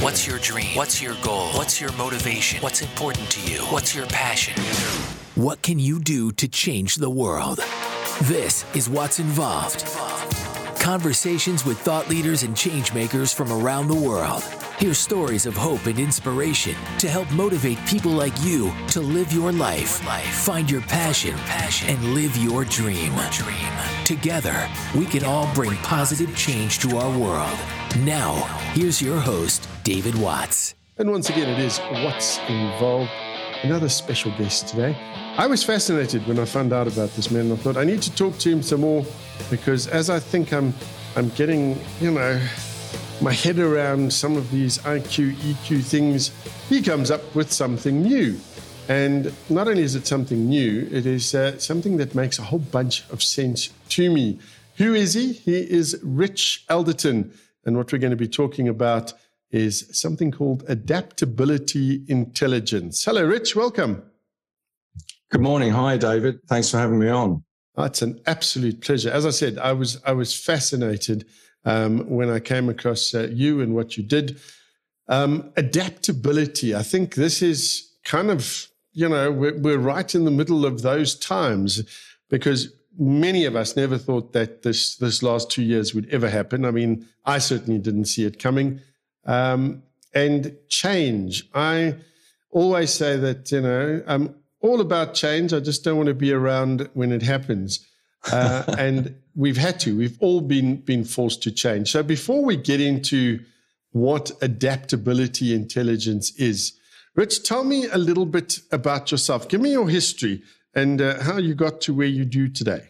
What's your dream? What's your goal? What's your motivation? What's important to you? What's your passion? What can you do to change the world? This is Watts Involved. Conversations with thought leaders and change makers from around the world. Hear stories of hope and inspiration to help motivate people like you to live your life, find your passion, and live your dream. Together, we can all bring positive change to our world. Now, here's your host, David Watts. And once again, it is Watts Involved. Another special guest today. I was fascinated when I found out about this man. I thought I need to talk to him some more because as I think I'm, I'm getting, you know, my head around some of these IQ, EQ things, he comes up with something new. And not only is it something new, it is uh, something that makes a whole bunch of sense to me. Who is he? He is Rich Alderton. And what we're going to be talking about is something called adaptability intelligence. Hello, Rich. Welcome. Good morning. Hi, David. Thanks for having me on. Oh, it's an absolute pleasure. As I said, I was I was fascinated um, when I came across uh, you and what you did. Um, adaptability. I think this is kind of, you know, we're, we're right in the middle of those times because many of us never thought that this, this last two years would ever happen. I mean, I certainly didn't see it coming. Um, and change. I always say that, you know, I'm all about change. I just don't want to be around when it happens. Uh, and we've had to. We've all been been forced to change. So before we get into what adaptability intelligence is, Rich, tell me a little bit about yourself. Give me your history and uh, how you got to where you do today.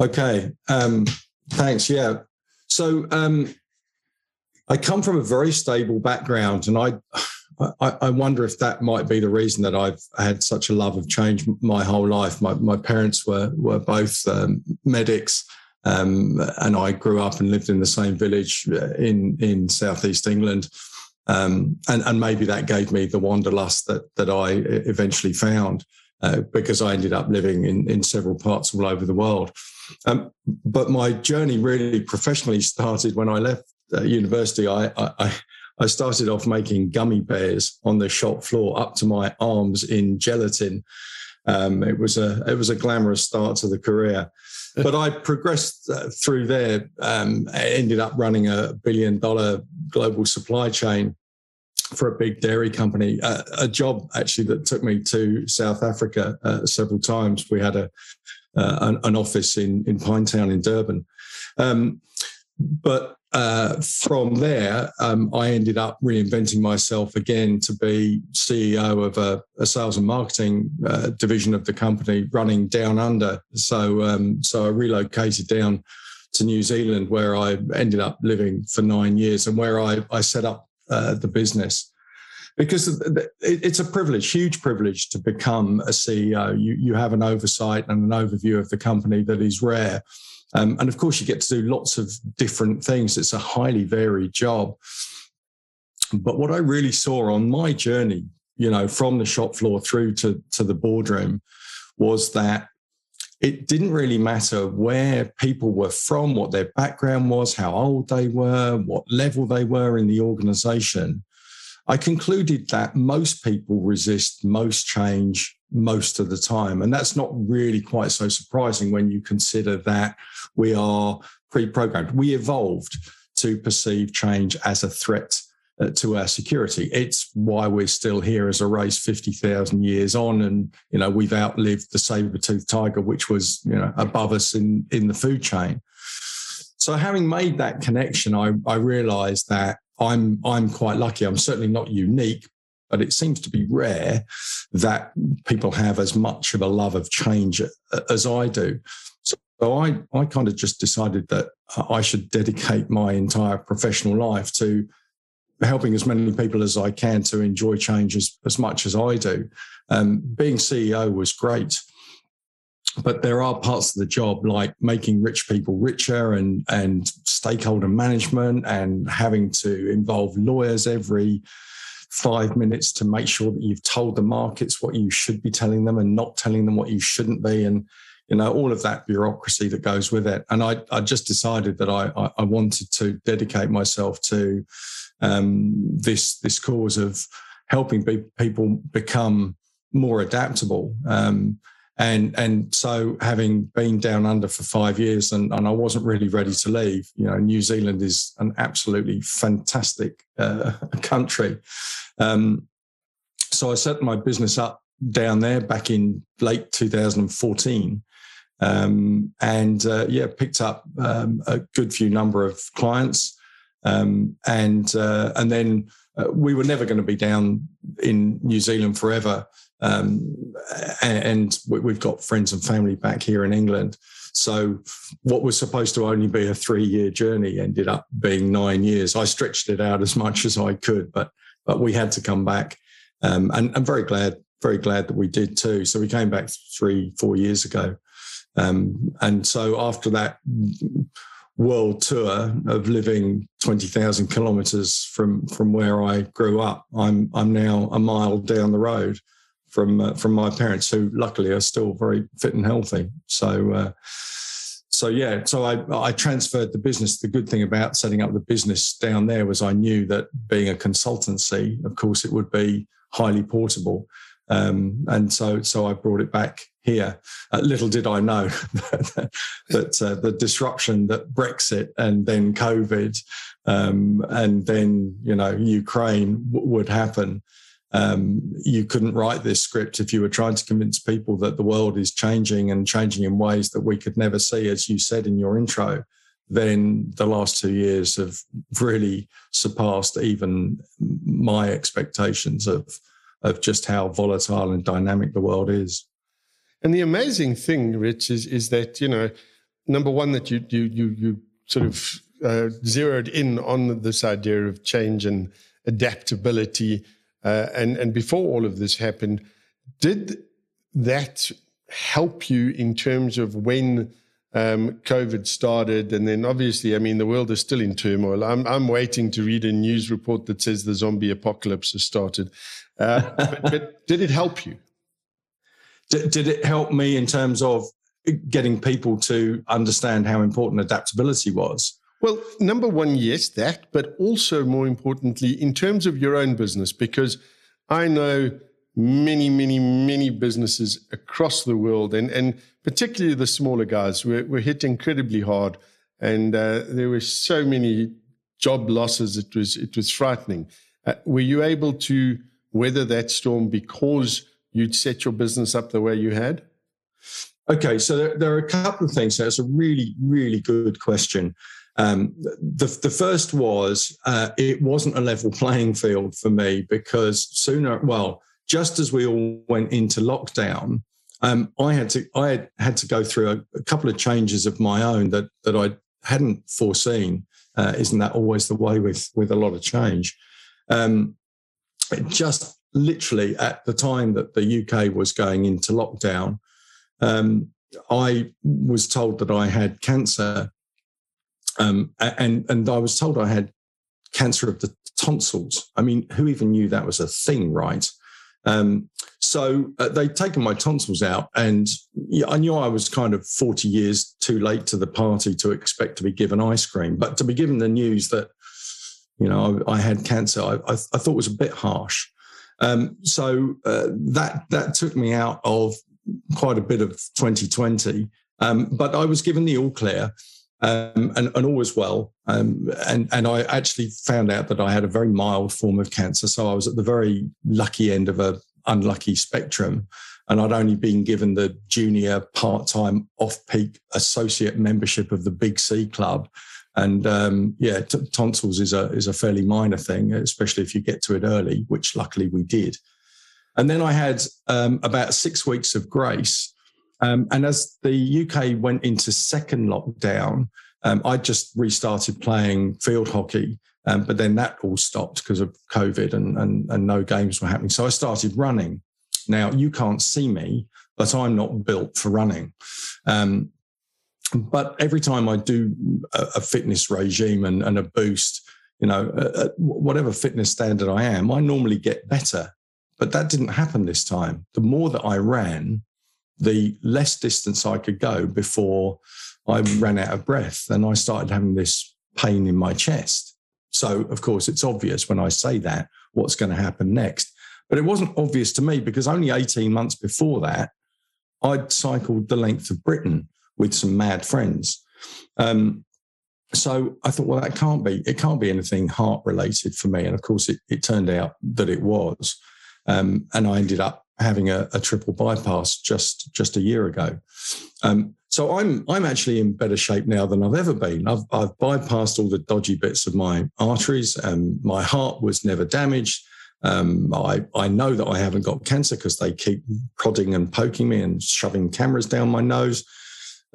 Okay. Um, thanks. Yeah. So um, I come from a very stable background, and I I, I, wonder if that might be the reason that I've had such a love of change my whole life. My, my parents were were both um, medics, um, and I grew up and lived in the same village uh, in in southeast England, um, and and maybe that gave me the wanderlust that that I eventually found. Uh, because I ended up living in, in several parts all over the world. Um, but my journey really professionally started when I left uh, university. I, I, I started off making gummy bears on the shop floor up to my arms in gelatin. Um, it was a it was a glamorous start to the career, but I progressed uh, through there. Um, ended up running a billion dollar global supply chain for a big dairy company. Uh, a job actually that took me to South Africa uh, several times. We had a uh, an, an, office in in Pinetown in Durban. Um, but uh, from there, um, I ended up reinventing myself again to be CEO of a, a sales and marketing uh, division of the company, running down under. So, um, so I relocated down to New Zealand, where I ended up living for nine years, and where I, I set up uh, the business. Because it's a privilege, huge privilege, to become a CEO. You you have an oversight and an overview of the company that is rare. Um, and of course, you get to do lots of different things. It's a highly varied job. But what I really saw on my journey, you know, from the shop floor through to, to the boardroom was that it didn't really matter where people were from, what their background was, how old they were, what level they were in the organization. I concluded that most people resist most change most of the time. And that's not really quite so surprising when you consider that we are pre programmed. We evolved to perceive change as a threat uh, to our security. It's why we're still here as a race 50,000 years on. And, you know, we've outlived the saber toothed tiger, which was, you know, above us in, in the food chain. So having made that connection, I, I realized that I'm, I'm quite lucky. I'm certainly not unique, but it seems to be rare that people have as much of a love of change as I do. So I, I kind of just decided that I should dedicate my entire professional life to helping as many people as I can to enjoy change as, as much as I do. Um, being CEO was great, but there are parts of the job like making rich people richer and, and stakeholder management and having to involve lawyers every five minutes to make sure that you've told the markets what you should be telling them and not telling them what you shouldn't be and you know all of that bureaucracy that goes with it and i, I just decided that I, I wanted to dedicate myself to um, this this cause of helping be, people become more adaptable. Um, and and so having been down under for five years and, and I wasn't really ready to leave. You know, New Zealand is an absolutely fantastic uh, country. Um, so I set my business up down there back in late 2014. Um, and uh, yeah, picked up um, a good few number of clients, um, and uh, and then uh, we were never going to be down in New Zealand forever. Um, and we've got friends and family back here in England. So, what was supposed to only be a three year journey ended up being nine years. I stretched it out as much as I could, but but we had to come back. Um, and I'm very glad, very glad that we did too. So, we came back three, four years ago. Um, and so, after that, world tour of living 20,000 kilometers from from where I grew up. I'm I'm now a mile down the road from uh, from my parents who luckily are still very fit and healthy. So uh, so yeah, so I I transferred the business. The good thing about setting up the business down there was I knew that being a consultancy, of course, it would be highly portable. Um, and so so I brought it back here. Uh, little did I know that, uh, the disruption that Brexit and then COVID um, and then you know Ukraine w- would happen. Um, you couldn't write this script if you were trying to convince people that the world is changing and changing in ways that we could never see, as you said in your intro. Then the last two years have really surpassed even my expectations of of just how volatile and dynamic the world is. And the amazing thing, Rich, is is that you know, number one, that you you you you sort of uh, zeroed in on this idea of change and adaptability, uh, and and before all of this happened, did that help you in terms of when? Um, COVID started, and then obviously, I mean, the world is still in turmoil. I'm, I'm waiting to read a news report that says the zombie apocalypse has started. Uh, but, but, did it help you? Did, did it help me in terms of getting people to understand how important adaptability was? Well, number one, yes, that, but also more importantly, in terms of your own business, because I know many, many, many businesses across the world, and, and particularly the smaller guys, were, were hit incredibly hard. And uh, there were so many job losses, it was, it was frightening. Uh, were you able to weather that storm because you'd set your business up the way you had? Okay, so there, there are a couple of things. That's a really, really good question. Um, the, the first was uh, it wasn't a level playing field for me because sooner, well, just as we all went into lockdown, um, I had to I had, had to go through a, a, couple of changes of my own that that I hadn't foreseen. Uh, isn't that always the way with with a lot of change? Um, just literally at the time that the UK was going into lockdown, um, I was told that I had cancer, um, and and I was told I had cancer of the tonsils. I mean, who even knew that was a thing, right? Um, so uh, they'd taken my tonsils out, and I knew I was kind of 40 years too late to the party to expect to be given ice cream. But to be given the news that, you know, I, I had cancer, I, I, I, thought was a bit harsh. Um, so uh, that that took me out of quite a bit of 2020. Um, but I was given the all clear, um, and, and all was well. Um, and and I actually found out that I had a very mild form of cancer. So I was at the very lucky end of a unlucky spectrum. And I'd only been given the junior part time off peak associate membership of the Big C Club. And um, yeah, t- tonsils is a is a fairly minor thing, especially if you get to it early, which luckily we did. And then I had um, about six weeks of grace. Um, and as the UK went into second lockdown, um, I just restarted playing field hockey, um, but then that all stopped because of COVID and, and and no games were happening. So I started running. Now you can't see me, but I'm not built for running. Um, but every time I do a, a fitness regime and, and, a boost, you know, uh, whatever fitness standard I am, I normally get better. But that didn't happen this time. The more that I ran, the less distance I could go before I ran out of breath. And I started having this pain in my chest. So, of course, it's obvious when I say that what's going to happen next. But it wasn't obvious to me because only 18 months before that, I'd cycled the length of Britain with some mad friends. Um, so I thought, well, that can't be, it can't be anything heart related for me. And of course, it, it turned out that it was. Um, and I ended up having a, a, triple bypass just just a year ago. Um, so I'm I'm actually in better shape now than I've ever been. I've, I've bypassed all the dodgy bits of my arteries. and my heart was never damaged. Um, I, I know that I haven't got cancer because they keep prodding and poking me and shoving cameras down my nose.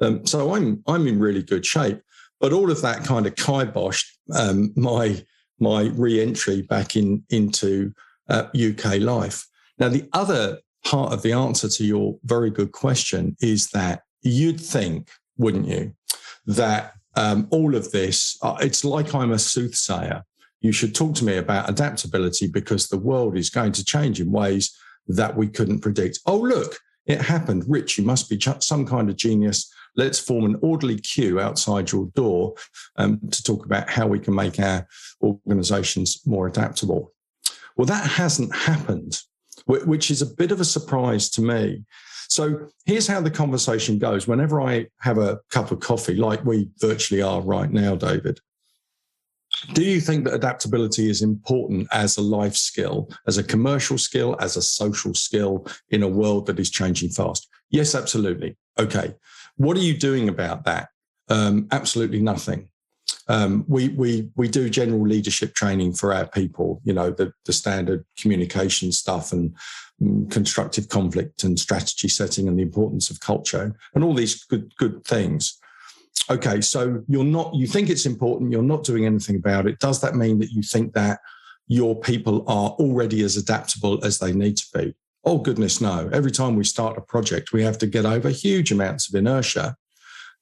Um, so I'm I'm in really good shape. But all of that kind of kiboshed um, my my re-entry back in into uh, UK life. Now the other part of the answer to your very good question is that you'd think, wouldn't you, that um, all of this, uh, it's like I'm a soothsayer you should talk to me about adaptability because the world is going to change in ways that we couldn't predict. Oh, look, it happened. Rich, you must be some kind of genius. Let's form an orderly queue outside your door um, to talk about how we can make our organizations more adaptable. Well, that hasn't happened, which is a bit of a surprise to me. So here's how the conversation goes. Whenever I have a cup of coffee, like we virtually are right now, David, do you think that adaptability is important as a life skill, as a commercial skill, as a social skill in a world that is changing fast? Yes, absolutely. Okay. What are you doing about that? Um, absolutely nothing. Um, we we we do general leadership training for our people. You know the the standard communication stuff and um, constructive conflict and strategy setting and the importance of culture and all these good good things okay, so you're not, you think it's important, you're not doing anything about it. Does that mean that you think that your people are already as adaptable as they need to be? Oh, goodness, no. Every time we start a project, we have to get over huge amounts of inertia.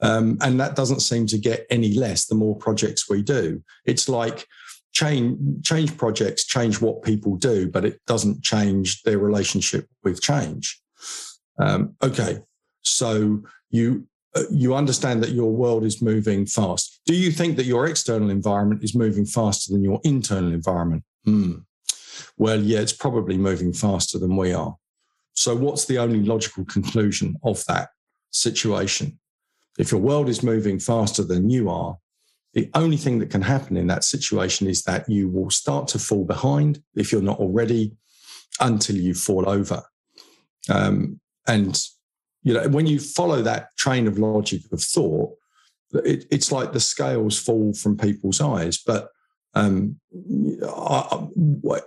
Um, and that doesn't seem to get any less the more projects we do. It's like change, change projects change what people do, but it doesn't change their relationship with change. Um, okay, so you uh, you understand that your world is moving fast. Do you think that your external environment is moving faster than your internal environment? Hmm. Well, yeah, it's probably moving faster than we are. So, what's the only logical conclusion of that situation? If your world is moving faster than you are, the only thing that can happen in that situation is that you will start to fall behind if you're not already until you fall over. Um, and you know, when you follow that train of logic of thought, it, it's like the scales fall from people's eyes. But um, I,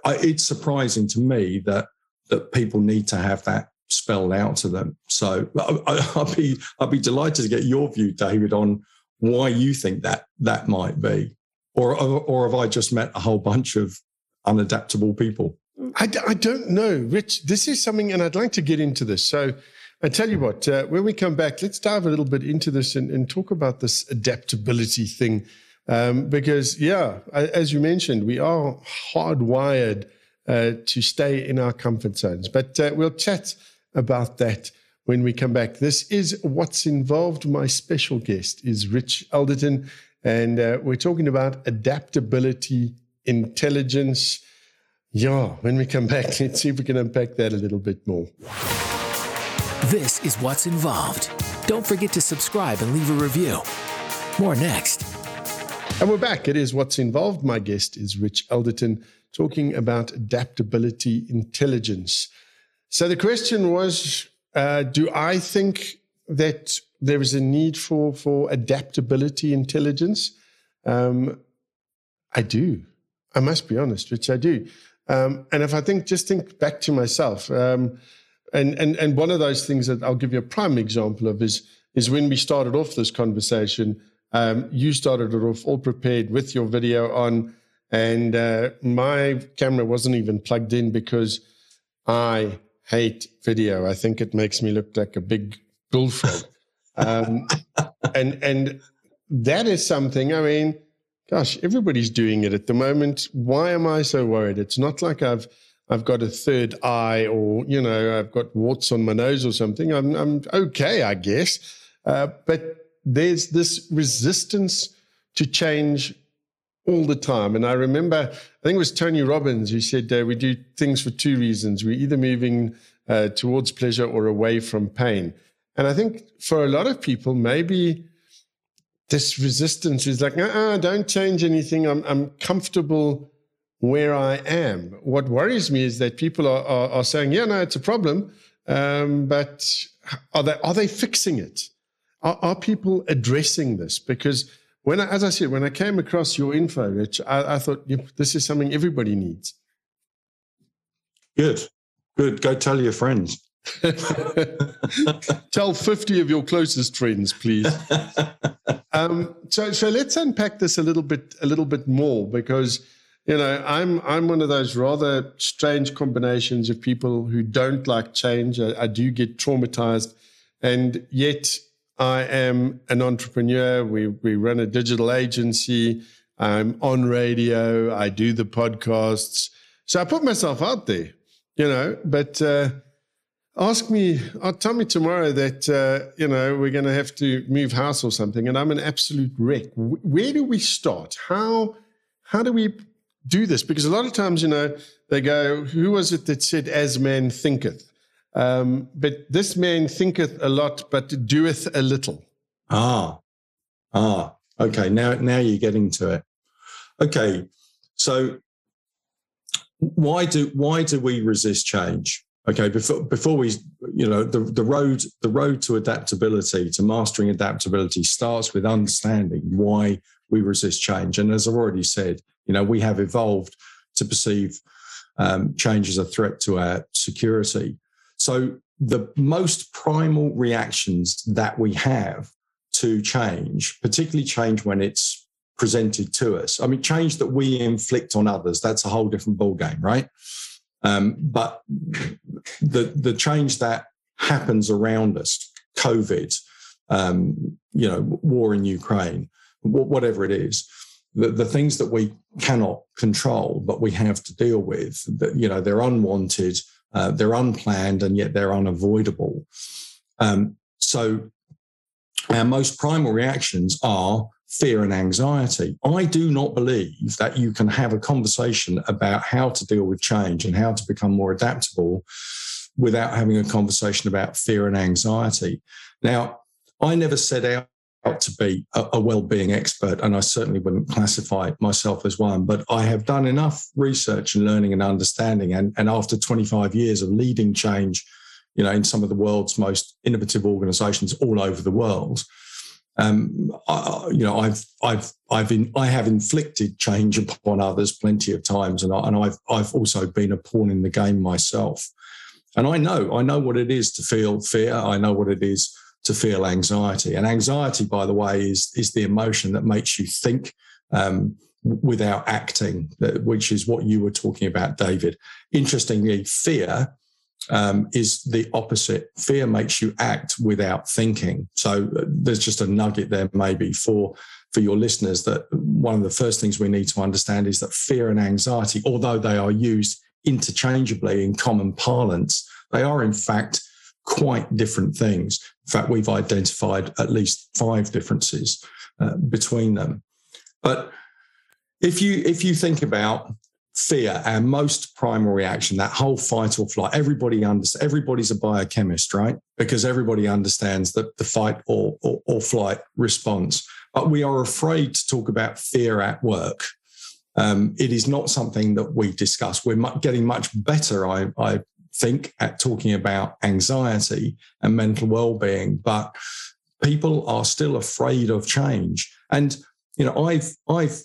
I, it's surprising to me that that people need to have that spelled out to them. So I, I'd be I'd be delighted to get your view, David, on why you think that that might be, or or have I just met a whole bunch of unadaptable people? I, I don't know, Rich. This is something, and I'd like to get into this. So I tell you what, uh, when we come back, let's dive a little bit into this and, and talk about this adaptability thing. Um, because, yeah, as you mentioned, we are hardwired uh, to stay in our comfort zones. But uh, we'll chat about that when we come back. This is Watts Involved. My special guest is Rich Alderton, and uh, we're talking about adaptability, intelligence. Yeah, when we come back, let's see if we can unpack that a little bit more. This is Watts Involved. Don't forget to subscribe and leave a review. More next. And we're back. It is Watts Involved. My guest is Rich Alderton talking about adaptability intelligence. So the question was uh, Do I think that there is a need for, for adaptability intelligence? Um, I do. I must be honest, Rich, I do. Um, and if I think, just think back to myself. Um, and, and, and one of those things that I'll give you a prime example of is, is when we started off this conversation, um, you started it off all prepared with your video on, and uh, my camera wasn't even plugged in because I hate video. I think it makes me look like a big bullfrog. um, and and that is something. I mean, gosh, everybody's doing it at the moment. Why am I so worried? It's not like I've I've got a third eye or, you know, I've got warts on my nose or something. I'm, I'm okay, I guess. Uh, but there's this resistance to change all the time. And I remember, I think it was Tony Robbins who said uh, we do things for two reasons. We're either moving uh, towards pleasure or away from pain. And I think for a lot of people, maybe this resistance is like, uh-uh, don't change anything. I'm, I'm comfortable where I am. What worries me is that people are, are, are saying, yeah, no, it's a problem. Um, but are they, are they fixing it? Are, are people addressing this? Because when I, as I said, when I came across your info, Rich, I, I thought yep, this is something everybody needs. Good, good. Go tell your friends. tell 50 of your closest friends, please. Um, so, so let's unpack this a little bit, a little bit more, because you know I'm I'm one of those rather strange combinations of people who don't like change. I, I do get traumatized, and yet I am an entrepreneur. We, we run a digital agency. I'm on radio. I do the podcasts. So I put myself out there, you know, but uh, ask me, uh, tell me tomorrow that, uh, you know, we're going to have to move house or something and I'm an absolute wreck. Where do we start? How, how do we do this? Because a lot of times, you know, they go, who was it that said, as man thinketh? Um, but this man thinketh a lot, but doeth a little. Ah, ah, okay. Now, now you're getting to it. Okay, so why do why do we resist change? Okay, before before we, you know, the the road the road to adaptability, to mastering adaptability, starts with understanding why we resist change. And as I've already said, you know, we have evolved to perceive um, change as a threat to our security. So the most primal reactions that we have to change, particularly change when it's presented to us. I mean, change that we inflict on others, that's a whole different ballgame, right? Um, but the the change that happens around us, COVID, um, you know, war in Ukraine, whatever it is, the, the things that we cannot control, but we have to deal with, that you know, they're unwanted, uh, they're unplanned and yet they're unavoidable. Um, so our most primal reactions are fear and anxiety. I do not believe that you can have a conversation about how to deal with change and how to become more adaptable without having a conversation about fear and anxiety. Now, I never set out to be a, a well-being expert and i certainly wouldn't classify myself as one but i have done enough research and learning and understanding and, and after 25 years of leading change you know in some of the world's most innovative organizations all over the world um, I, you know, I've, I've, I've, in, I have inflicted change upon others plenty of times, and, I, and I've, I've also been a pawn in the game myself. And I know, I know what it is to feel fear. I know what it is to feel anxiety. And anxiety, by the way, is, is the emotion that makes you think um, without acting, which is what you were talking about, David. Interestingly, fear um, is the opposite. Fear makes you act without thinking. So uh, there's just a nugget there, maybe for for your listeners, that one of the first things we need to understand is that fear and anxiety, although they are used interchangeably in common parlance, they are in fact quite different things. In fact, we've identified at least five differences uh, between them. But if you if you think about fear, our most primal reaction, that whole fight or flight, everybody understands. Everybody's a biochemist, right? Because everybody understands that the fight or, or, or flight response. But we are afraid to talk about fear at work. Um, it is not something that we discuss. We're getting much better, I, I think at talking about anxiety and mental well-being but people are still afraid of change and you know i've i've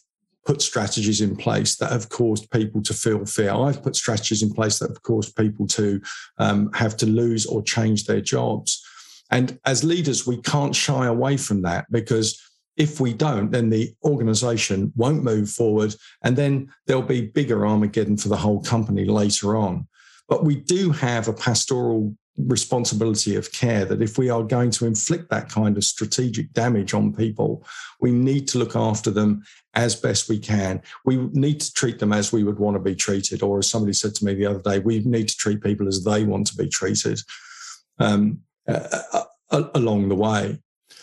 put strategies in place that have caused people to feel fear i've put strategies in place that have caused people to um, have to lose or change their jobs and as leaders we can't shy away from that because if we don't, then the organization won't move forward. And then there'll be bigger Armageddon for the whole company later on. But we do have a pastoral responsibility of care that if we are going to inflict that kind of strategic damage on people, we need to look after them as best we can. We need to treat them as we would want to be treated. Or as somebody said to me the other day, we need to treat people as they want to be treated um, uh, along the way.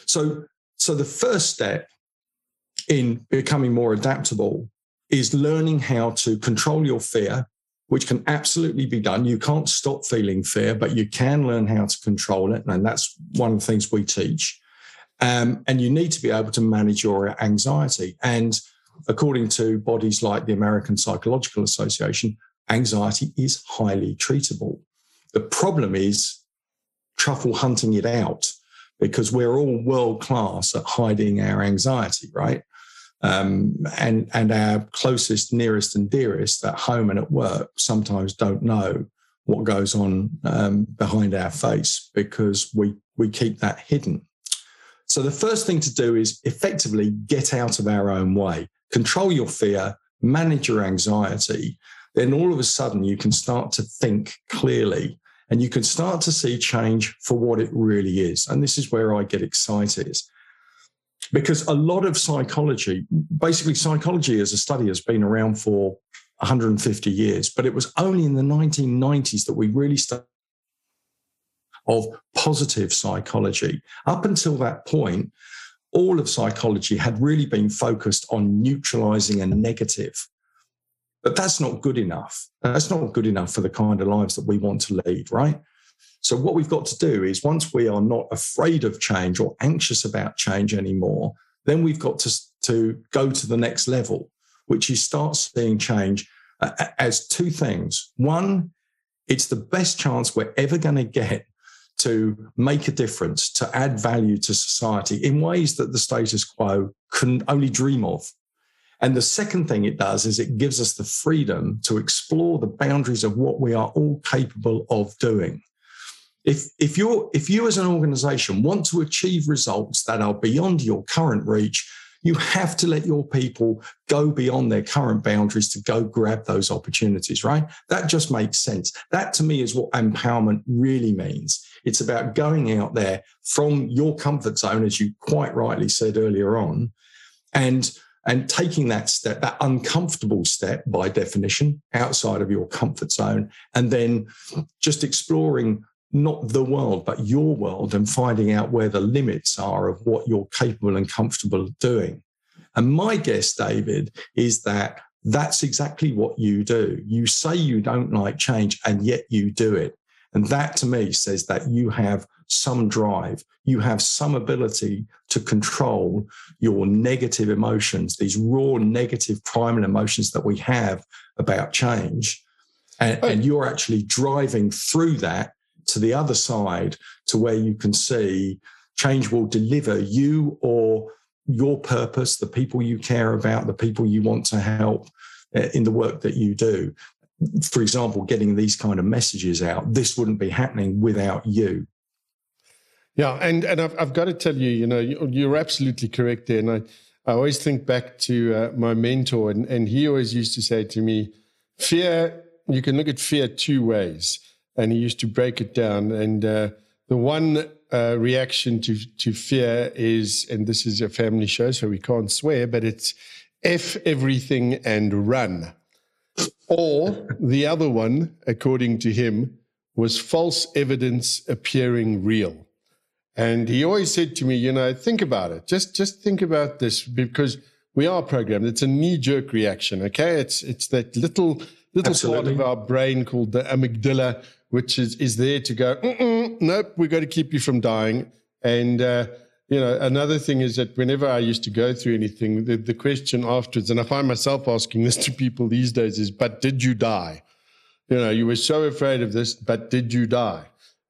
So, so the first step in becoming more adaptable is learning how to control your fear, which can absolutely be done. You can't stop feeling fear, but you can learn how to control it. And that's one of the things we teach. Um, and you need to be able to manage your anxiety. And according to bodies like the American Psychological Association, anxiety is highly treatable. The problem is truffle hunting it out because we're all world class at hiding our anxiety, right? Um, and and our closest, nearest, and dearest at home and at work sometimes don't know what goes on um, behind our face because we we keep that hidden. So the first thing to do is effectively get out of our own way, control your fear, manage your anxiety. Then all of a sudden you can start to think clearly and you can start to see change for what it really is. And this is where I get excited because a lot of psychology, basically, psychology as a study has been around for 150 years, but it was only in the 1990s that we really started of positive psychology. Up until that point, all of psychology had really been focused on neutralizing a negative. But that's not good enough. That's not good enough for the kind of lives that we want to lead, right? So, what we've got to do is once we are not afraid of change or anxious about change anymore, then we've got to, to go to the next level, which is start seeing change uh, as two things. One, it's the best chance we're ever going to get to make a difference, to add value to society in ways that the status quo can only dream of. And the second thing it does is it gives us the freedom to explore the boundaries of what we are all capable of doing. If, if, you're, if you as an organization want to achieve results that are beyond your current reach, you have to let your people go beyond their current boundaries to go grab those opportunities, right? That just makes sense. That to me is what empowerment really means. It's about going out there from your comfort zone, as you quite rightly said earlier on, and and taking that step, that uncomfortable step by definition, outside of your comfort zone, and then just exploring not the world, but your world and finding out where the limits are of what you're capable and comfortable doing. And my guess, David, is that that's exactly what you do. You say you don't like change, and yet you do it. And that to me says that you have some drive, you have some ability to control your negative emotions, these raw negative primal emotions that we have about change. And, and you're actually driving through that to the other side to where you can see change will deliver you or your purpose, the people you care about, the people you want to help uh, in the work that you do. For example, getting these kind of messages out, this wouldn't be happening without you. Yeah, and and I've, I've got to tell you, you know, you're absolutely correct there. And I, I always think back to uh, my mentor, and, and he always used to say to me, fear, you can look at fear two ways and he used to break it down. And uh, the one uh, reaction to to fear is, and this is a family show, so we can't swear, but it's f everything and run. Or the other one, according to him, was false evidence appearing real. And he always said to me, you know, think about it. Just just think about this because we are programmed. It's a knee jerk reaction. Okay, it's it's that little little Absolutely. part of our brain called the amygdala which is, is there to go, nope, we've got to keep you from dying. And, uh, you know, another thing is that whenever I used to go through anything, the, the question afterwards, and I find myself asking this to people these days is, but did you die? You know, you were so afraid of this, but did you die?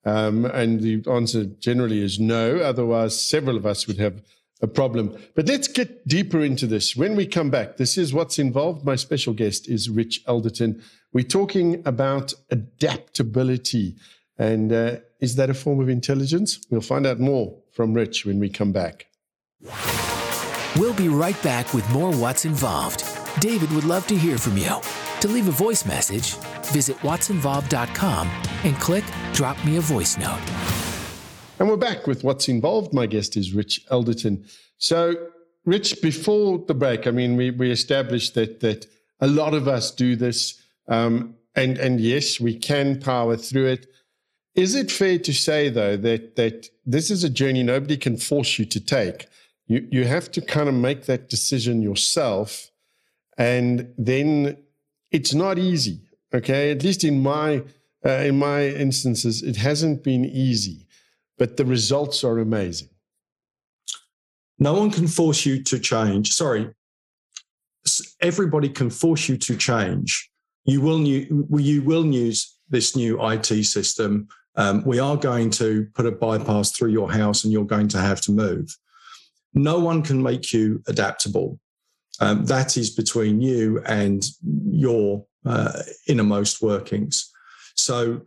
Um, and the answer generally is no. Otherwise, several of us would have a problem. But let's get deeper into this. When we come back, this is Watts Involved. My special guest is Rich Alderton. We're talking about adaptability. And uh, is that a form of intelligence? We'll find out more from Rich when we come back. We'll be right back with more Watts Involved. David would love to hear from you. To leave a voice message, visit wattsinvolved.com and click Drop Me a Voice Note. And we're back with Watts Involved. My guest is Rich Alderton. So, Rich, before the break, I mean, we, we established that, that a lot of us do this. Um, and and yes, we can power through it. Is it fair to say though that that this is a journey nobody can force you to take? You you have to kind of make that decision yourself. and then it's not easy. Okay, at least in my uh, in my instances, it hasn't been easy, but the results are amazing. No one can force you to change. Sorry, everybody can force you to change. You will new, you will use this new IT system. Um, we are going to put a bypass through your house, and you're going to have to move. No one can make you adaptable. Um, that is between you and your uh, innermost workings. So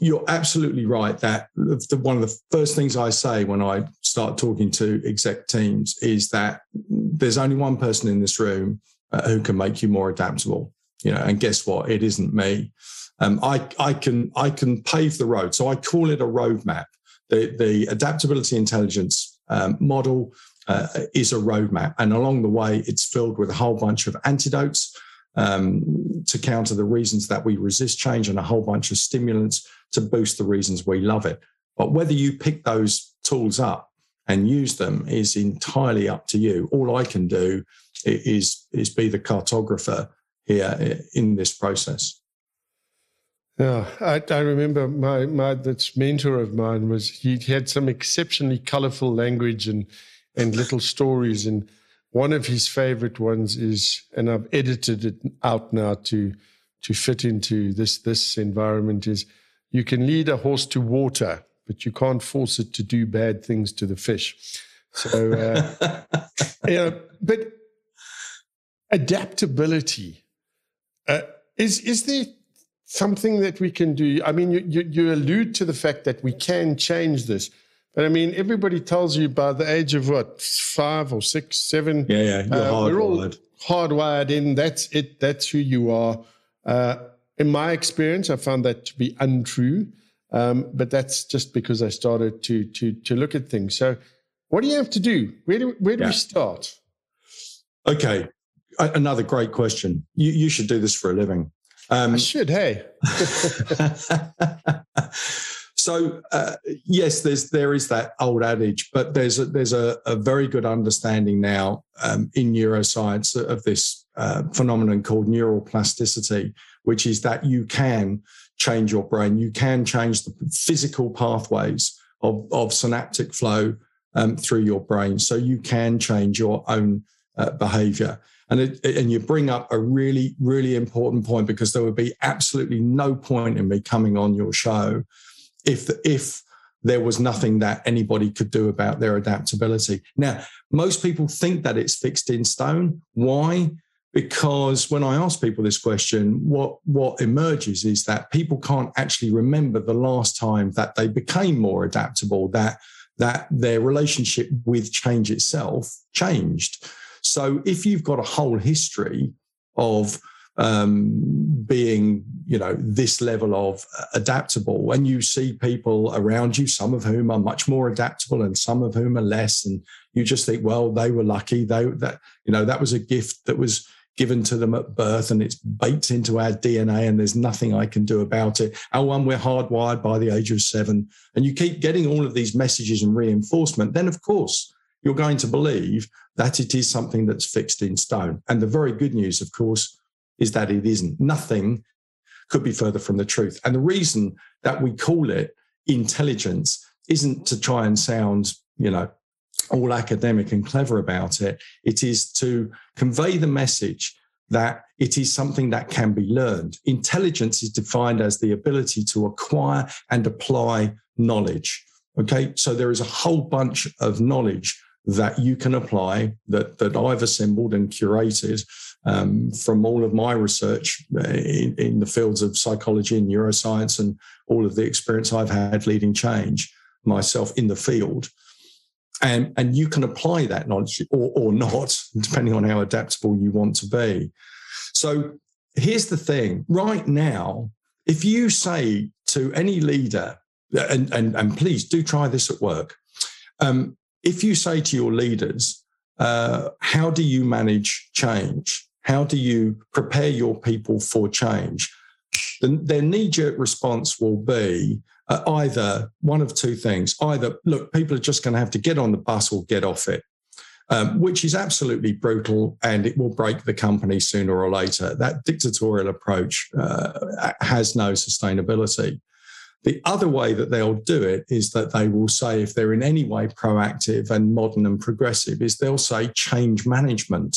you're absolutely right that the, one of the first things I say when I start talking to exec teams is that there's only one person in this room uh, who can make you more adaptable. You know, and guess what? It isn't me. Um, I, I can I can pave the road. So I call it a roadmap. The the adaptability intelligence um, model uh, is a roadmap, and along the way, it's filled with a whole bunch of antidotes um, to counter the reasons that we resist change and a whole bunch of stimulants to boost the reasons we love it. But whether you pick those tools up and use them is entirely up to you. All I can do is, is be the cartographer here in this process. Yeah, I, I remember my, my this mentor of mine was he had some exceptionally colorful language and and little stories and one of his favorite ones is, and I've edited it out now to to fit into this this environment is you can lead a horse to water, but you can't force it to do bad things to the fish. So uh, you know, but adaptability uh, is is there something that we can do? I mean, you, you, you allude to the fact that we can change this. But I mean, everybody tells you by the age of what, five or six, seven? Yeah, yeah. You're uh, we're all hardwired in. That's it. That's who you are. Uh, in my experience, I found that to be untrue. Um, but that's just because I started to to to look at things. So, what do you have to do? Where do where do yeah. we start? Okay, another great question. You you should do this for a living. Um, I should. Hey. So uh, yes, there's there is that old adage, but there's a, there's a, a very good understanding now um, in neuroscience of this uh, phenomenon called neural plasticity, which is that you can change your brain, you can change the physical pathways of, of synaptic flow um, through your brain, so you can change your own uh, behavior. And, it, and you bring up a really, really important point because there would be absolutely no point in me coming on your show if if there was nothing that anybody could do about their adaptability. Now, most people think that it's fixed in stone. Why? Because when I ask people this question, what, what emerges is that people can't actually remember the last time that they became more adaptable, that, that their relationship with change itself changed. So if you've got a whole history of um, being, you know, this level of adaptable. When you see people around you, some of whom are much more adaptable and some of whom are less, and you just think, well, they were lucky. They that you know that was a gift that was given to them at birth and it's baked into our DNA and there's nothing I can do about it. Our one, we're hardwired by the age of seven. And you keep getting all of these messages and reinforcement, then of course you're going to believe that it is something that's fixed in stone. And the very good news, of course, is that it isn't. Nothing could be further from the truth. And the reason that we call it intelligence isn't to try and sound, you know, all academic and clever about it. It is to convey the message that it is something that can be learned. Intelligence is defined as the ability to acquire and apply knowledge. Okay, so there is a whole bunch of knowledge that you can apply that, that I've assembled and curated um, from all of my research uh, in, in, the fields of psychology and neuroscience and all of the experience I've had leading change myself in the field. And, and you can apply that knowledge or, or not, depending on how adaptable you want to be. So here's the thing right now, if you say to any leader, and, and, and please do try this at work, um, if you say to your leaders, uh, how do you manage change? How do you prepare your people for change? The, their knee jerk response will be uh, either one of two things either, look, people are just going to have to get on the bus or get off it. um, which is absolutely brutal and it will break the company sooner or later. That dictatorial approach uh, has no sustainability. The other way that they'll do it is that they will say, if they're in any way proactive and modern and progressive, is they'll say change management,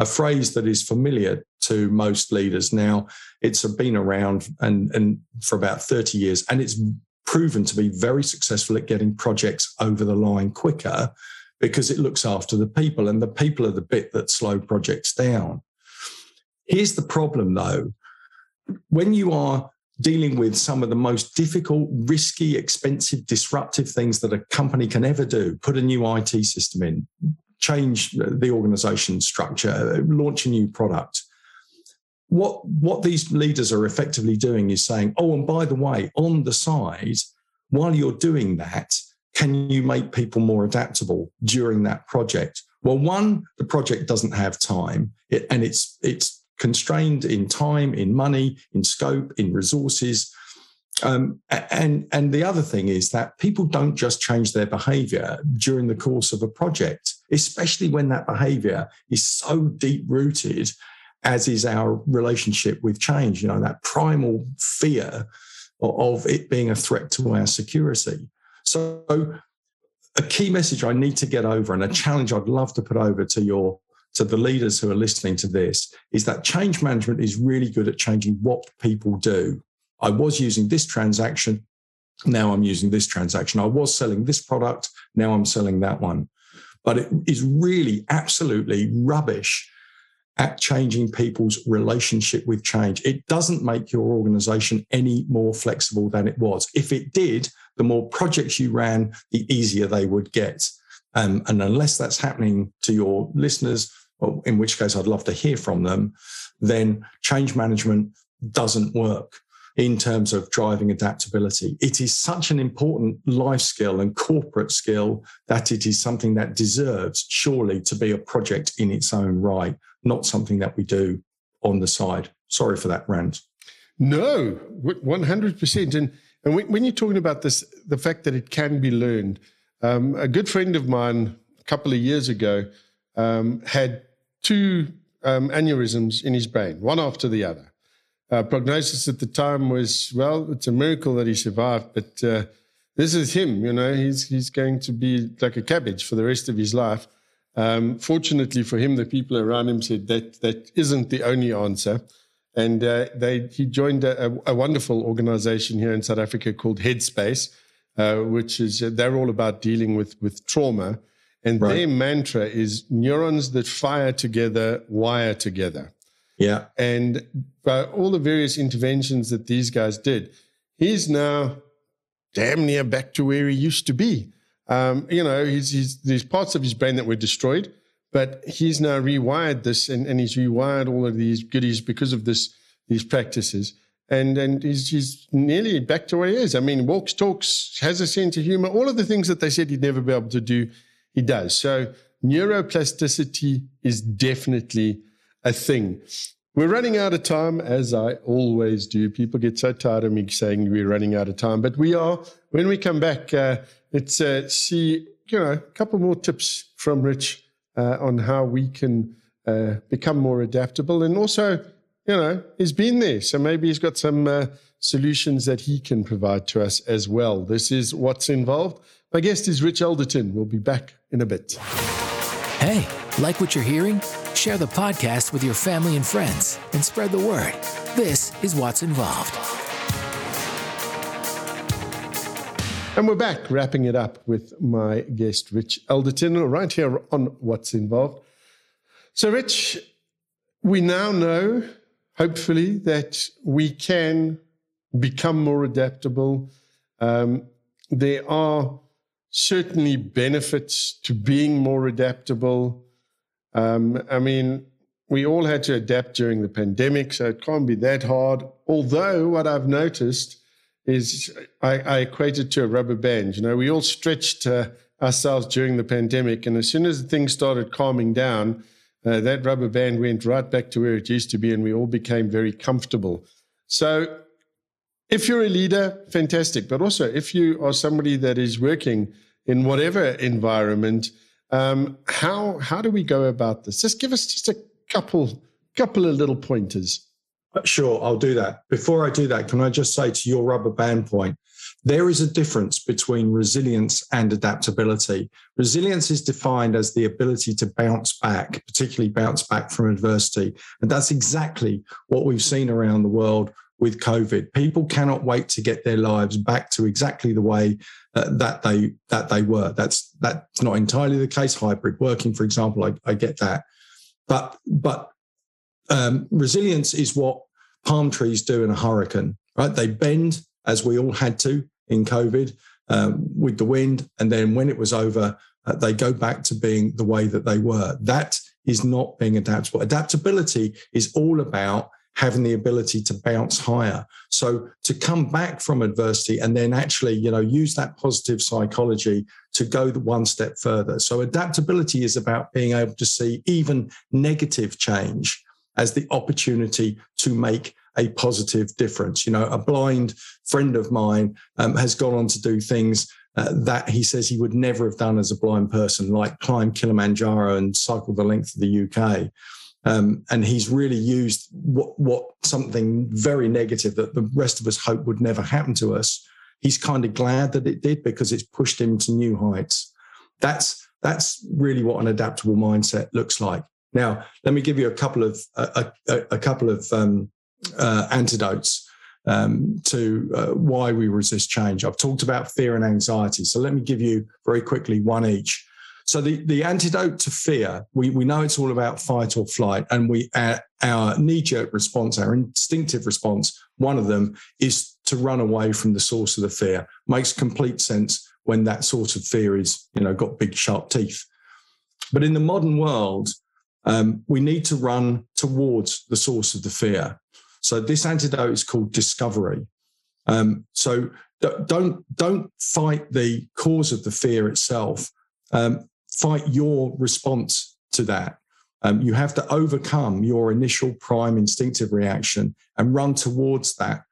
a phrase that is familiar to most leaders now. It's been around and, and for about 30 years, and it's proven to be very successful at getting projects over the line quicker because it looks after the people, and the people are the bit that slow projects down. Here's the problem though when you are dealing with some of the most difficult, risky, expensive, disruptive things that a company can ever do put a new IT system in, change the organization structure, launch a new product. What, what these leaders are effectively doing is saying, oh, and by the way, on the side, while you're doing that, can you make people more adaptable during that project? Well, one, the project doesn't have time, it, and it's it's constrained in time, in money, in scope, in resources. Um, and and the other thing is that people don't just change their behavior during the course of a project, especially when that behavior is so deep rooted, as is our relationship with change. You know that primal fear of it being a threat to our security. So, a key message I need to get over, and a challenge I'd love to put over to your to the leaders who are listening to this, is that change management is really good at changing what people do. I was using this transaction, now I'm using this transaction. I was selling this product, now I'm selling that one. But it is really absolutely rubbish at changing people's relationship with change. It doesn't make your organization any more flexible than it was. If it did, the more projects you ran, the easier they would get. Um, and unless that's happening to your listeners, in which case I'd love to hear from them, then change management doesn't work in terms of driving adaptability. It is such an important life skill and corporate skill that it is something that deserves, surely, to be a project in its own right, not something that we do on the side. Sorry for that rant. No, 100%. And, and when you're talking about this, the fact that it can be learned, um, a good friend of mine a couple of years ago um, had two um, aneurysms in his brain, one after the other. Uh, prognosis at the time was, well, it's a miracle that he survived, but uh, this is him. You know, he's he's going to be like a cabbage for the rest of his life. Um, fortunately for him, the people around him said that that isn't the only answer, and uh, they he joined a, a, wonderful organization here in South Africa called Headspace, uh, which is uh, they're all about dealing with with trauma, and right. their mantra is neurons that fire together wire together. Yeah. And by all the various interventions that these guys did, he's now damn near back to where he used to be. Um, you know, he's, he's, there's parts of his brain that were destroyed, but he's now rewired this and, and he's rewired all of these goodies because of this these practices. And and he's, he's nearly back to where he is. I mean, walks, talks, has a sense of humor, all of the things that they said he'd never be able to do, he does. So neuroplasticity is definitely a thing. We're running out of time, as I always do. People get so tired of me saying we're running out of time, but we are. When we come back, uh, let's uh, see, you know, a couple more tips from Rich uh, on how we can uh, become more adaptable. And also, you know, he's been there. So maybe he's got some uh, solutions that he can provide to us as well. This is Watts Involved. My guest is Rich Alderton. We'll be back in a bit. Hey, like what you're hearing? Share the podcast with your family and friends and spread the word. This is Watts Involved. And we're back, wrapping it up with my guest, Rich Alderton, right here on Watts Involved. So, Rich, we now know, hopefully, that we can become more adaptable. Um, there are certainly benefits to being more adaptable. Um, I mean, we all had to adapt during the pandemic, so it can't be that hard. Although, what I've noticed is I, I equate it to a rubber band. You know, we all stretched uh, ourselves during the pandemic, and as soon as things started calming down, uh, that rubber band went right back to where it used to be, and we all became very comfortable. So, if you're a leader, fantastic. But also, if you are somebody that is working in whatever environment, Um, how how do we go about this? Just give us just a couple couple of little pointers. Sure, I'll do that. Before I do that, can I just say to your rubber band point, there is a difference between resilience and adaptability. Resilience is defined as the ability to bounce back, particularly bounce back from adversity. And that's exactly what we've seen around the world with COVID. People cannot wait to get their lives back to exactly the way uh, that they that they were. That's that's not entirely the case. Hybrid working, for example, I, I get that, but but um, resilience is what palm trees do in a hurricane, right? They bend as we all had to in COVID um, with the wind. And then when it was over, uh, they go back to being the way that they were. That is not being adaptable. Adaptability is all about having the ability to bounce higher. So to come back from adversity and then actually, you know, use that positive psychology to go one step further. So adaptability is about being able to see even negative change as the opportunity to make a positive difference. You know, a blind friend of mine um, has gone on to do things uh, that he says he would never have done as a blind person, like climb Kilimanjaro and cycle the length of the UK. Um, and he's really used what, what something very negative that the rest of us hope would never happen to us. He's kind of glad that it did because it's pushed him to new heights. That's that's really what an adaptable mindset looks like. Now, let me give you a couple of a, a, a couple of um, uh, antidotes um, to uh, why we resist change. I've talked about fear and anxiety. So let me give you very quickly one each. So the, the antidote to fear, we, we know it's all about fight or flight, and we our, our knee-jerk response, our instinctive response, one of them is to run away from the source of the fear. Makes complete sense when that sort of fear is, you know, got big sharp teeth. But in the modern world, um, we need to run towards the source of the fear. So this antidote is called discovery. Um, so don't don't fight the cause of the fear itself. Um, fight your response to that. Um, you have to overcome your initial prime instinctive reaction and run towards that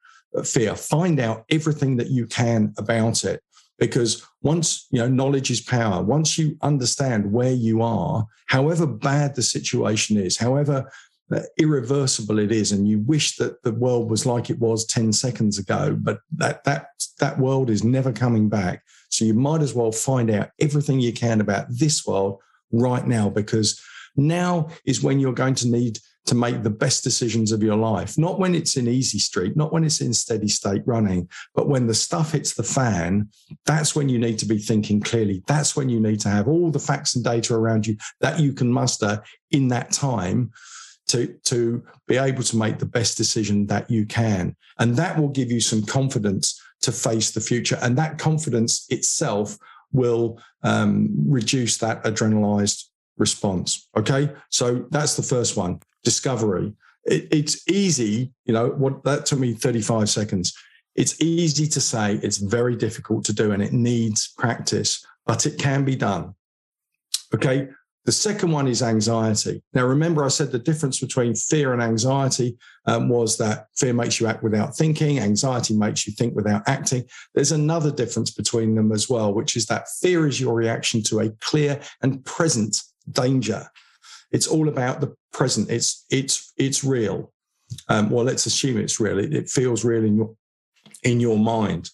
fear. Find out everything that you can about it, because once you know knowledge is power. Once you understand where you are, however bad the situation is, however irreversible it is and you wish that the world was like it was 10 seconds ago but that that that world is never coming back so you might as well find out everything you can about this world right now because now is when you're going to need to make the best decisions of your life not when it's in easy street not when it's in steady state running but when the stuff hits the fan that's when you need to be thinking clearly that's when you need to have all the facts and data around you that you can muster in that time to, to be able to make the best decision that you can. And that will give you some confidence to face the future. And that confidence itself will um, reduce that adrenalized response. Okay. So that's the first one discovery. It, it's easy, you know, what that took me 35 seconds. It's easy to say, it's very difficult to do, and it needs practice, but it can be done. Okay. The second one is anxiety. Now, remember, I said the difference between fear and anxiety um, was that fear makes you act without thinking, anxiety makes you think without acting. There's another difference between them as well, which is that fear is your reaction to a clear and present danger. It's all about the present. It's it's it's real. Um, well, let's assume it's real. It, it feels real in your in your mind.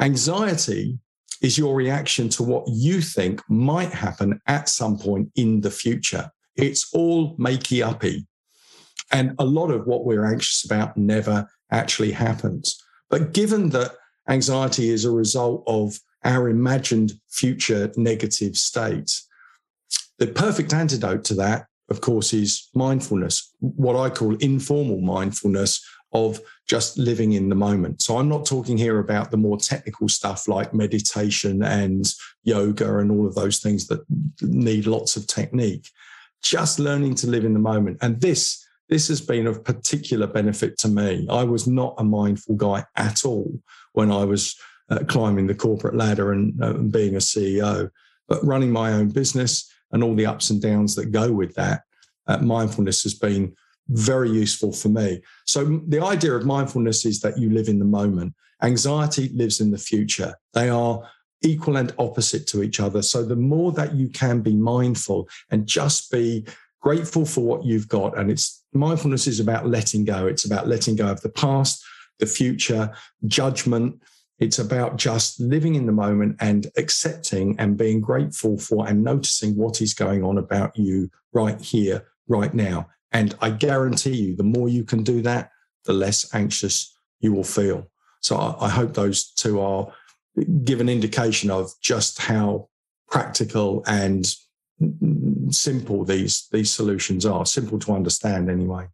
Anxiety is your reaction to what you think might happen at some point in the future. It's all makey uppy. And a lot of what we're anxious about never actually happens. But given that anxiety is a result of our imagined future negative states, the perfect antidote to that, of course, is mindfulness, what I call informal mindfulness, of just living in the moment. So I'm not talking here about the more technical stuff like meditation and yoga and all of those things that need lots of technique. Just learning to live in the moment. And this this has been of particular benefit to me. I was not a mindful guy at all when I was uh, climbing the corporate ladder and, uh, being a CEO, but running my own business and all the ups and downs that go with that, uh, mindfulness has been very useful for me. So, the idea of mindfulness is that you live in the moment. Anxiety lives in the future. They are equal and opposite to each other. So the more that you can be mindful and just be grateful for what you've got, and it's mindfulness is about letting go. It's about letting go of the past, the future, judgment. It's about just living in the moment and accepting and being grateful for and noticing what is going on about you right here, right now. And I guarantee you, the more you can do that, the less anxious you will feel. So I, I hope those two are give an indication of just how practical and simple these these solutions are. Simple to understand, anyway.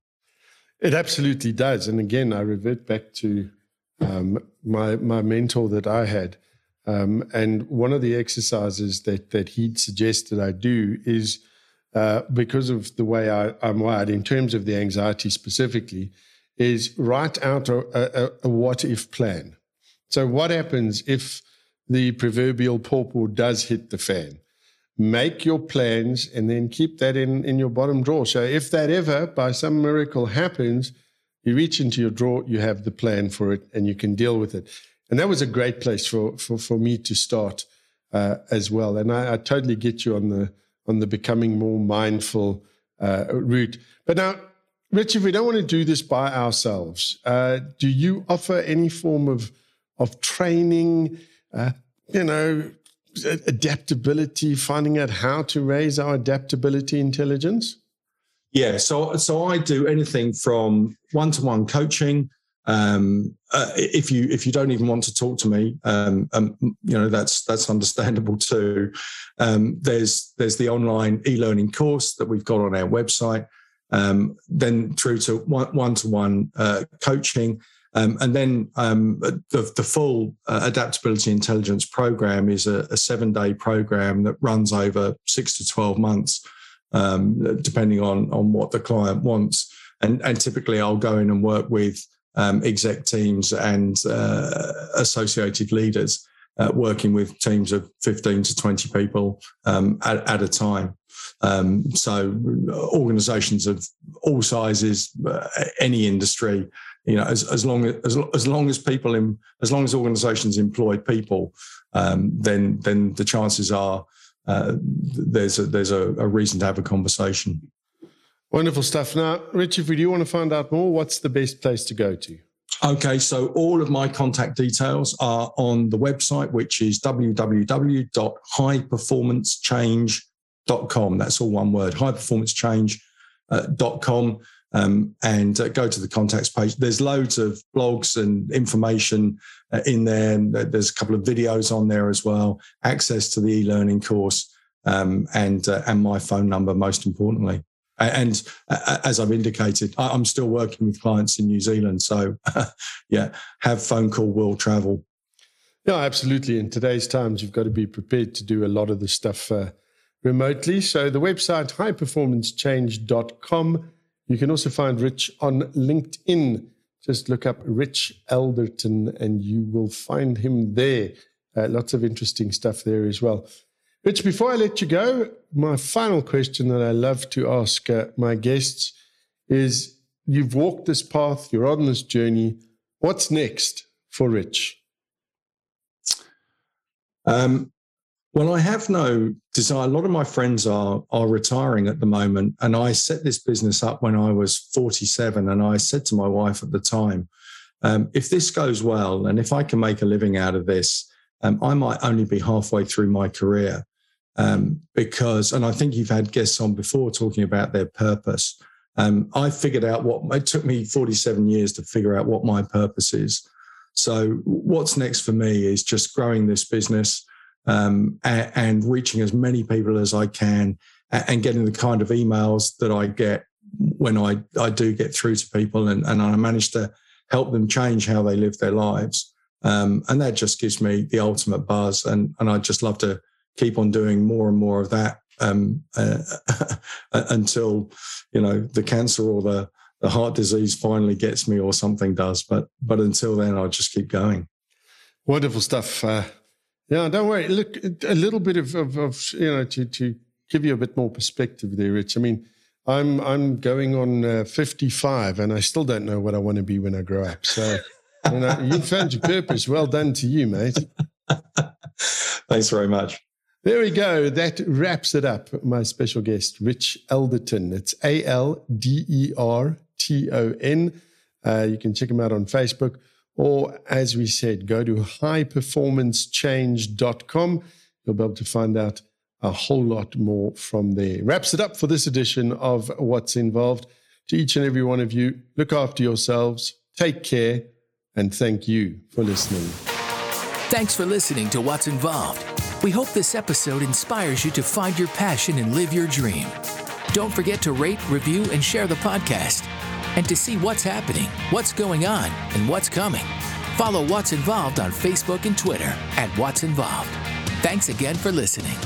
It absolutely does. And again, I revert back to um, my my mentor that I had. Um, and one of the exercises that that he'd suggested I do is uh, because of the way I, am wired in terms of the anxiety specifically, is write out a, a, a what if plan. So, what happens if the proverbial pawpaw does hit the fan? Make your plans and then keep that in, in your bottom drawer. So, if that ever, by some miracle, happens, you reach into your drawer, you have the plan for it, and you can deal with it. And that was a great place for, for, for me to start uh, as well. And I, I, totally get you on the on the becoming more mindful uh, route. But now, Rich, if we don't want to do this by ourselves, uh, do you offer any form of of training? Uh, you know, adaptability, finding out how to raise our adaptability intelligence. Yeah, so so I do anything from one to one coaching. Um, uh, if you if you don't even want to talk to me, um, um, you know that's that's understandable too. Um, there's there's the online e-learning course that we've got on our website um, then through to one to one coaching. Um, and then um, the, the, full uh, adaptability intelligence program is a, a, seven day program that runs over six to 12 months, depending on, on what the client wants. And, and typically, I'll go in and work with um, exec teams and uh, associated leaders, uh, working with teams of 15 to 20 people um, at, at a time. Um, so organizations of all sizes, uh, any industry, you know, as, as long as as long as people in as long as organizations employ people, um, then then the chances are uh, there's a, there's a, a, reason to have a conversation. Wonderful stuff. Now, Rich, if we do want to find out more, what's the best place to go to? Okay, so all of my contact details are on the website, which is www.highperformancechange.com. That's all one word, highperformancechange.com. Uh, um, and uh, go to the contacts page. There's loads of blogs and information uh, in there. And there's a couple of videos on there as well. Access to the e-learning course um, and uh, and my phone number, most importantly. And as I've indicated, I'm still working with clients in New Zealand. So, yeah, have phone call will travel. Yeah, absolutely. In today's times, you've got to be prepared to do a lot of the stuff uh, remotely. So the website highperformancechange.com. You can also find Rich on LinkedIn. Just look up Rich Alderton and you will find him there. Uh, lots of interesting stuff there as well. Rich, before I let you go, my final question that I love to ask uh, my guests is you've walked this path, you're on this journey. What's next for Rich? Um, well, I have no desire. A lot of my friends are are retiring at the moment, and I set this business up when I was 47, and I said to my wife at the time, um, if this goes well, and if I can make a living out of this, um, I might only be halfway through my career. Um, because, and I think you've had guests on before talking about their purpose. Um, I figured out what it took me 47 years to figure out what my purpose is. So, what's next for me is just growing this business um, and, and, reaching as many people as I can and getting the kind of emails that I get when I, I do get through to people and, and I manage to help them change how they live their lives. Um, and that just gives me the ultimate buzz. And, and I just love to keep on doing more and more of that um, uh, until, you know, the cancer or the, the heart disease finally gets me or something does. But, but until then, I'll just keep going. Wonderful stuff. Uh, yeah, don't worry. Look, a little bit of, of, of, you know, to, to give you a bit more perspective there, Rich. I mean, I'm I'm going on uh, 55, and I still don't know what I want to be when I grow up. So, you know, you found your purpose. Well done to you, mate. Thanks very much. There we go. That wraps it up. My special guest, Rich Alderton. It's A L D E R T O N. Uh, you can check him out on Facebook, or as we said, go to highperformancechange.com. You'll be able to find out a whole lot more from there. Wraps it up for this edition of Watts Involved. To each and every one of you, look after yourselves, take care, and thank you for listening. Thanks for listening to Watts Involved. We hope this episode inspires you to find your passion and live your dream. Don't forget to rate, review, and share the podcast. And to see what's happening, what's going on, and what's coming, follow Watts Involved on Facebook and Twitter at Watts Involved. Thanks again for listening.